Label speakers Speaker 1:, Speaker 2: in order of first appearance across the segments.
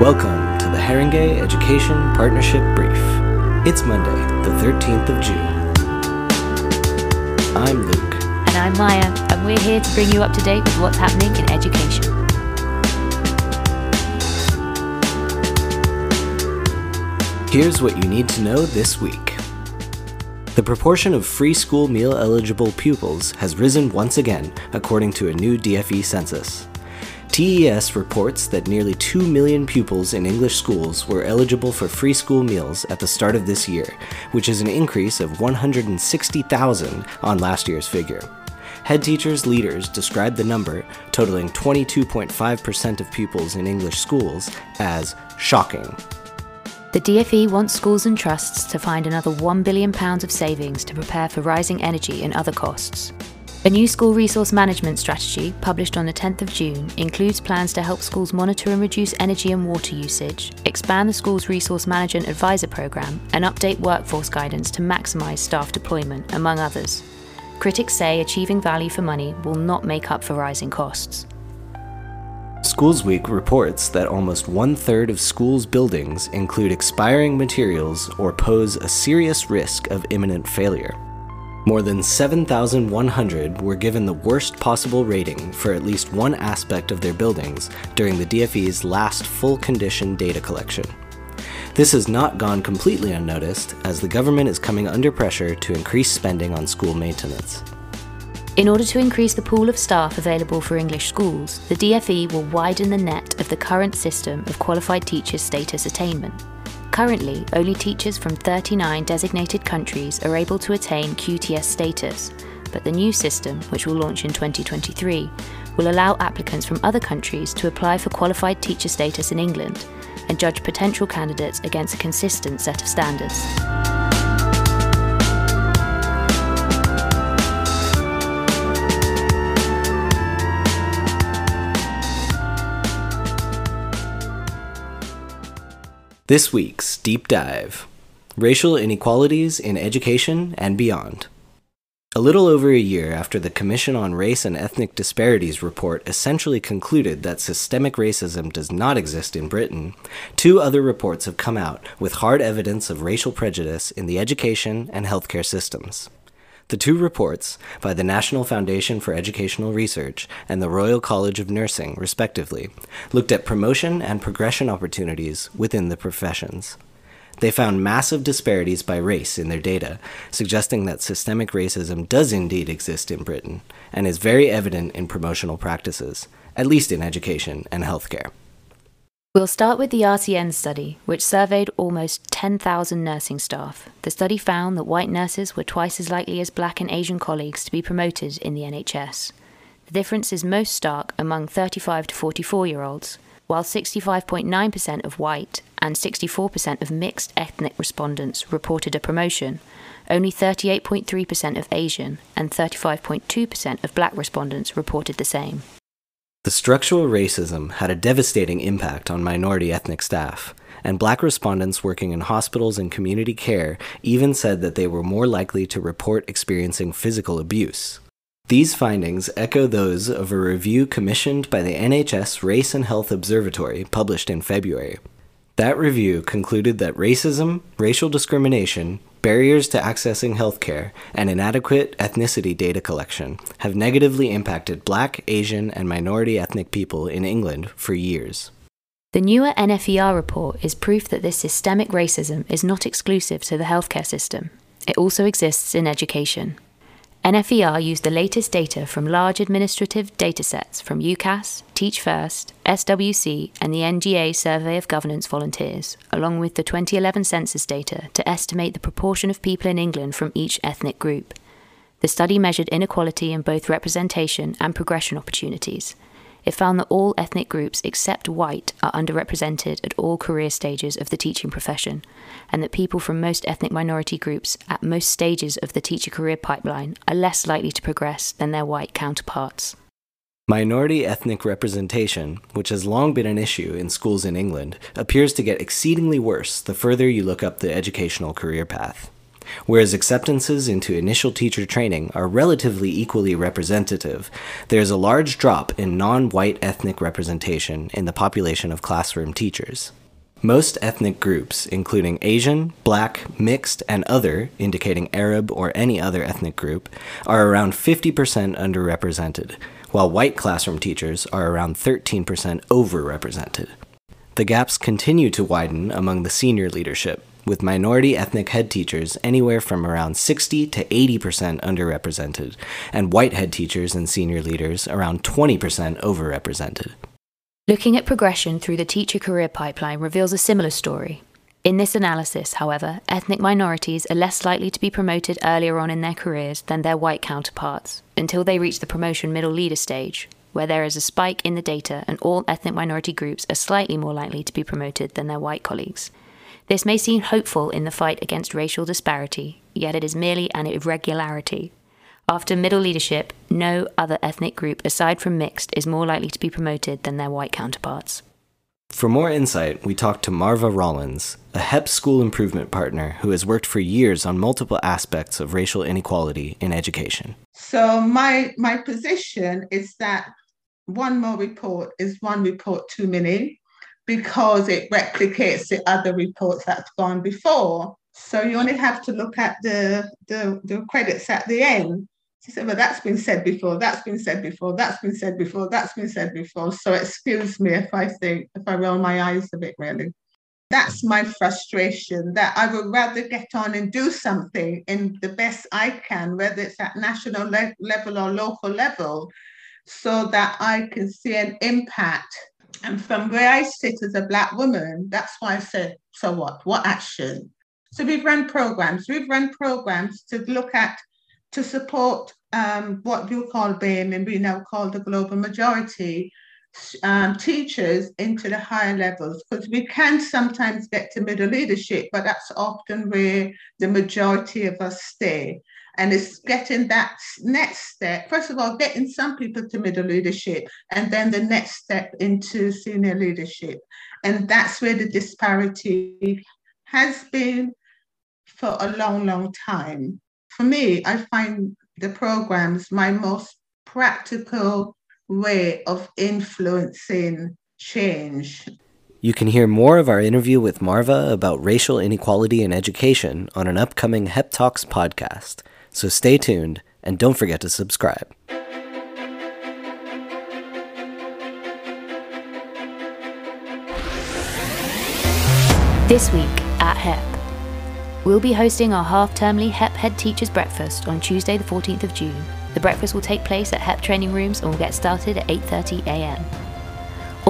Speaker 1: Welcome to the Haringey Education Partnership Brief. It's Monday, the 13th of June. I'm Luke.
Speaker 2: And I'm Maya, and we're here to bring you up to date with what's happening in education.
Speaker 1: Here's what you need to know this week. The proportion of free school meal eligible pupils has risen once again, according to a new DFE census. TES reports that nearly 2 million pupils in English schools were eligible for free school meals at the start of this year, which is an increase of 160,000 on last year's figure. Head teachers leaders described the number, totaling 22.5% of pupils in English schools, as shocking.
Speaker 2: The DFE wants schools and trusts to find another £1 billion of savings to prepare for rising energy and other costs. A new school resource management strategy, published on the 10th of June, includes plans to help schools monitor and reduce energy and water usage, expand the school's resource management advisor program, and update workforce guidance to maximise staff deployment, among others. Critics say achieving value for money will not make up for rising costs.
Speaker 1: Schools Week reports that almost one third of schools' buildings include expiring materials or pose a serious risk of imminent failure. More than 7,100 were given the worst possible rating for at least one aspect of their buildings during the DFE's last full condition data collection. This has not gone completely unnoticed, as the government is coming under pressure to increase spending on school maintenance.
Speaker 2: In order to increase the pool of staff available for English schools, the DFE will widen the net of the current system of qualified teachers' status attainment. Currently, only teachers from 39 designated countries are able to attain QTS status, but the new system, which will launch in 2023, will allow applicants from other countries to apply for qualified teacher status in England and judge potential candidates against a consistent set of standards.
Speaker 1: This week's Deep Dive Racial Inequalities in Education and Beyond. A little over a year after the Commission on Race and Ethnic Disparities report essentially concluded that systemic racism does not exist in Britain, two other reports have come out with hard evidence of racial prejudice in the education and healthcare systems. The two reports, by the National Foundation for Educational Research and the Royal College of Nursing, respectively, looked at promotion and progression opportunities within the professions. They found massive disparities by race in their data, suggesting that systemic racism does indeed exist in Britain and is very evident in promotional practices, at least in education and healthcare.
Speaker 2: We'll start with the RCN study, which surveyed almost 10,000 nursing staff. The study found that white nurses were twice as likely as black and Asian colleagues to be promoted in the NHS. The difference is most stark among 35 to 44 year olds. While 65.9% of white and 64% of mixed ethnic respondents reported a promotion, only 38.3% of Asian and 35.2% of black respondents reported the same.
Speaker 1: The structural racism had a devastating impact on minority ethnic staff, and black respondents working in hospitals and community care even said that they were more likely to report experiencing physical abuse. These findings echo those of a review commissioned by the NHS Race and Health Observatory published in February. That review concluded that racism, racial discrimination, barriers to accessing healthcare, and inadequate ethnicity data collection have negatively impacted black, Asian, and minority ethnic people in England for years.
Speaker 2: The newer NFER report is proof that this systemic racism is not exclusive to the healthcare system. It also exists in education. NFER used the latest data from large administrative datasets from UCAS, Teach First, SWC, and the NGA Survey of Governance Volunteers, along with the 2011 census data to estimate the proportion of people in England from each ethnic group. The study measured inequality in both representation and progression opportunities. It found that all ethnic groups except white are underrepresented at all career stages of the teaching profession, and that people from most ethnic minority groups at most stages of the teacher career pipeline are less likely to progress than their white counterparts.
Speaker 1: Minority ethnic representation, which has long been an issue in schools in England, appears to get exceedingly worse the further you look up the educational career path. Whereas acceptances into initial teacher training are relatively equally representative, there is a large drop in non white ethnic representation in the population of classroom teachers. Most ethnic groups, including Asian, black, mixed, and other, indicating Arab or any other ethnic group, are around 50% underrepresented, while white classroom teachers are around 13% overrepresented. The gaps continue to widen among the senior leadership, with minority ethnic head teachers anywhere from around 60 to 80% underrepresented, and white head teachers and senior leaders around 20% overrepresented.
Speaker 2: Looking at progression through the teacher career pipeline reveals a similar story. In this analysis, however, ethnic minorities are less likely to be promoted earlier on in their careers than their white counterparts, until they reach the promotion middle leader stage, where there is a spike in the data and all ethnic minority groups are slightly more likely to be promoted than their white colleagues. This may seem hopeful in the fight against racial disparity, yet it is merely an irregularity after middle leadership, no other ethnic group aside from mixed is more likely to be promoted than their white counterparts.
Speaker 1: For more insight, we talked to Marva Rollins, a HEP school improvement partner who has worked for years on multiple aspects of racial inequality in education.
Speaker 3: So my my position is that one more report is one report too many because it replicates the other reports that's gone before. So you only have to look at the, the, the credits at the end she said, well, that's been said before, that's been said before, that's been said before, that's been said before. So excuse me if I think, if I roll my eyes a bit, really. That's my frustration that I would rather get on and do something in the best I can, whether it's at national le- level or local level, so that I can see an impact. And from where I sit as a Black woman, that's why I said, so what? What action? So we've run programs. We've run programs to look at to support um, what you call BAME and we now call the global majority um, teachers into the higher levels because we can sometimes get to middle leadership, but that's often where the majority of us stay. And it's getting that next step. First of all, getting some people to middle leadership, and then the next step into senior leadership. And that's where the disparity has been for a long, long time for me, I find the programs my most practical way of influencing change.
Speaker 1: You can hear more of our interview with Marva about racial inequality in education on an upcoming HEP Talks podcast. So stay tuned and don't forget to subscribe.
Speaker 2: This week at HEP. We'll be hosting our half termly HEP Head Teachers Breakfast on Tuesday, the 14th of June. The breakfast will take place at HEP training rooms and will get started at 8.30am.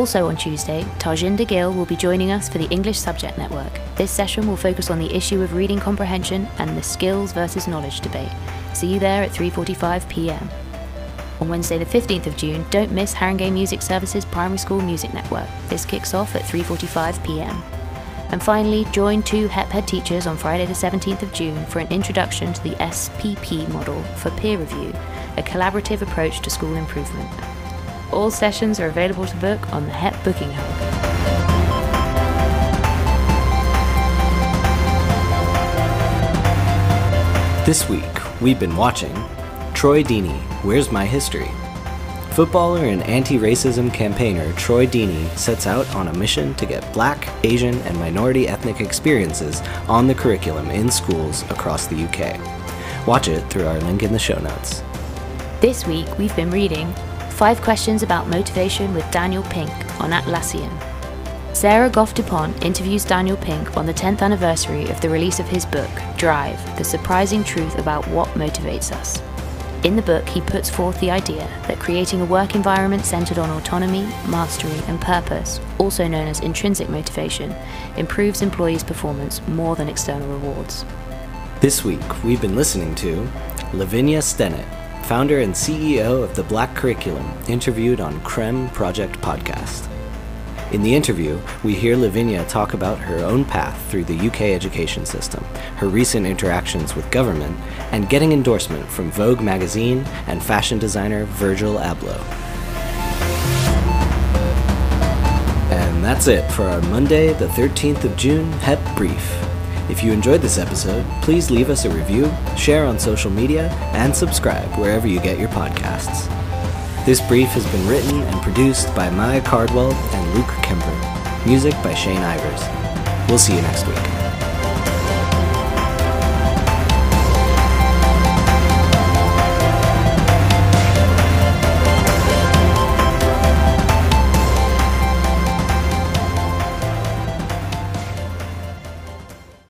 Speaker 2: Also on Tuesday, Tarjinder Gill will be joining us for the English Subject Network. This session will focus on the issue of reading comprehension and the skills versus knowledge debate. See you there at 3.45pm. On Wednesday the 15th of June, don't miss Haringey Music Services Primary School Music Network. This kicks off at 3.45pm. And finally, join two HEPhead teachers on Friday the 17th of June for an introduction to the SPP model for peer review, a collaborative approach to school improvement. All sessions are available to book on the HEP Booking Hub.
Speaker 1: This week, we've been watching Troy Deeney, Where's My History? Footballer and anti racism campaigner Troy Deeney sets out on a mission to get black, Asian, and minority ethnic experiences on the curriculum in schools across the UK. Watch it through our link in the show notes.
Speaker 2: This week, we've been reading Five Questions About Motivation with Daniel Pink on Atlassian. Sarah Goff Dupont interviews Daniel Pink on the 10th anniversary of the release of his book, Drive The Surprising Truth About What Motivates Us. In the book, he puts forth the idea that creating a work environment centered on autonomy, mastery, and purpose, also known as intrinsic motivation, improves employees' performance more than external rewards.
Speaker 1: This week, we've been listening to Lavinya Stennett, founder and CEO of the Black Curriculum, interviewed on CREM Project Podcast. In the interview, we hear Lavinya talk about her own path through the UK education system, her recent interactions with government, and getting endorsement from Vogue magazine and fashion designer Virgil Abloh. And that's it for our Monday, the 13th of June HEP Brief. If you enjoyed this episode, please leave us a review, share on social media, and subscribe wherever you get your podcasts. This brief has been written and produced by Maya Cardwell and Luke Kemper. Music by Shane Ivers. We'll see you next week.